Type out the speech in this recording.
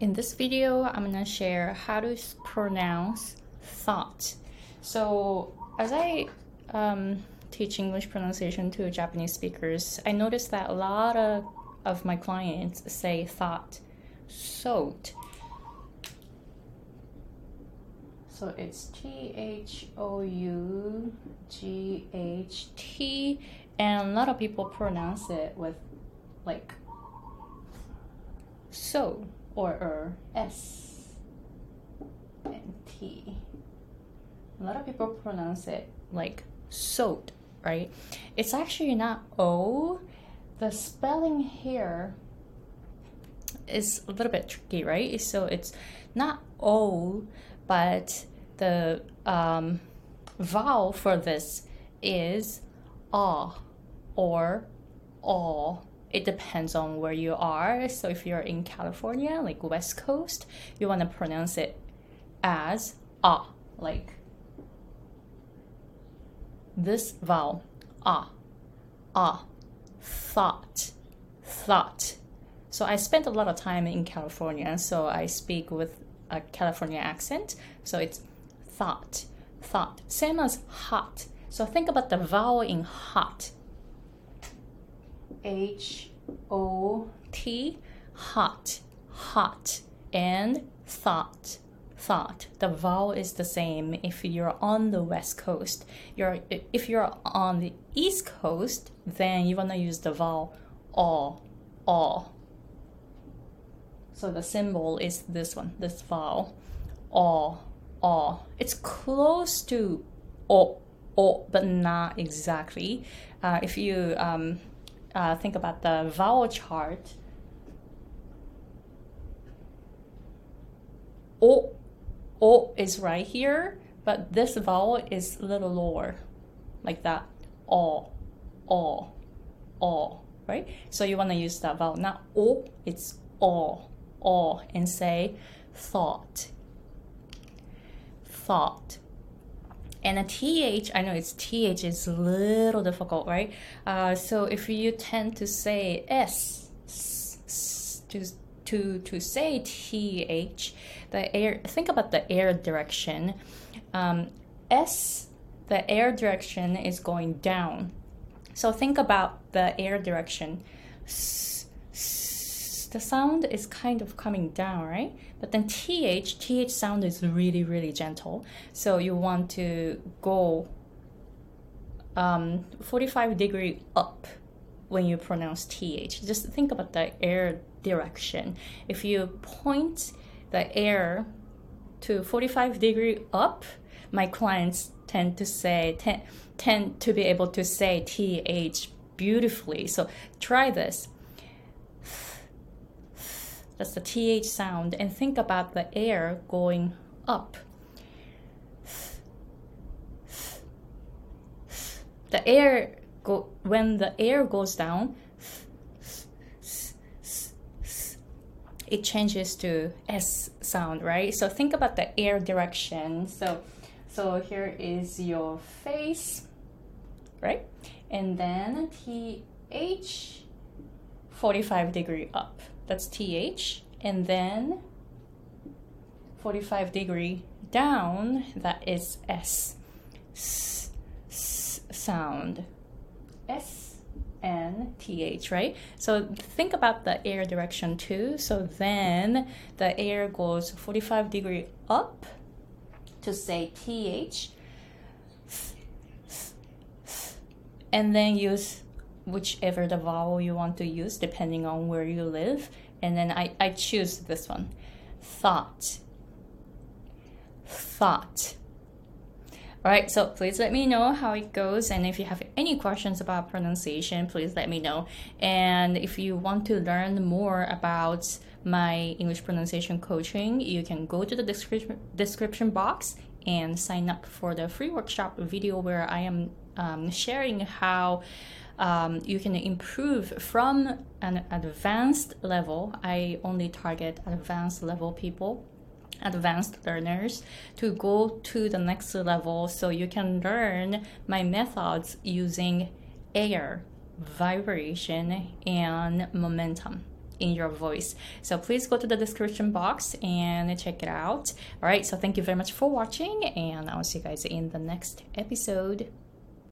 In this video, I'm gonna share how to pronounce thought. So as I um, teach English pronunciation to Japanese speakers, I noticed that a lot of, of my clients say thought, thought. So it's T H O U G H T, and a lot of people pronounce it with like so or er, S and T. A lot of people pronounce it like soat, right? It's actually not O. The spelling here is a little bit tricky, right? So it's not O, but the um, vowel for this is ah or all it depends on where you are. So if you're in California, like West Coast, you want to pronounce it as ah, like this vowel ah, ah, thought, thought. So I spent a lot of time in California, so I speak with a California accent. So it's thought, thought, same as hot. So think about the vowel in hot H O T, hot, hot, and thought, thought. The vowel is the same if you're on the west coast. You're if you're on the east coast, then you wanna use the vowel all, all. So the symbol is this one, this vowel, all, all. It's close to o, o, but not exactly. Uh, if you um, uh, think about the vowel chart, O, O is right here, but this vowel is a little lower, like that. O, O, O, right? So you want to use that vowel, not O, it's O, O, and say thought, thought and a th, I know it's th is a little difficult, right? Uh, so if you tend to say s, s to to to say th, the air. Think about the air direction. Um, s, the air direction is going down. So think about the air direction. S, s, the sound is kind of coming down, right? But then th, th sound is really, really gentle. So you want to go um, 45 degree up when you pronounce th. Just think about the air direction. If you point the air to 45 degree up, my clients tend to say tend, tend to be able to say th beautifully. So try this. That's the th sound. And think about the air going up. The air go when the air goes down, it changes to S sound, right? So think about the air direction. So so here is your face, right? And then TH 45 degree up that's th and then 45 degree down that is s, s, sound. S and th right? So think about the air direction too. So then the air goes 45 degree up to say th and then use whichever the vowel you want to use depending on where you live. And then I, I choose this one thought. Thought. All right, so please let me know how it goes. And if you have any questions about pronunciation, please let me know. And if you want to learn more about my English pronunciation coaching, you can go to the description description box and sign up for the free workshop video where I am um, sharing how um, you can improve from an advanced level. I only target advanced level people advanced learners to go to the next level so you can learn my methods using air, vibration, and momentum. in your voice. So please go to the description box and check it out. All right, so thank you very much for watching, and I'll see you guys in the next episode.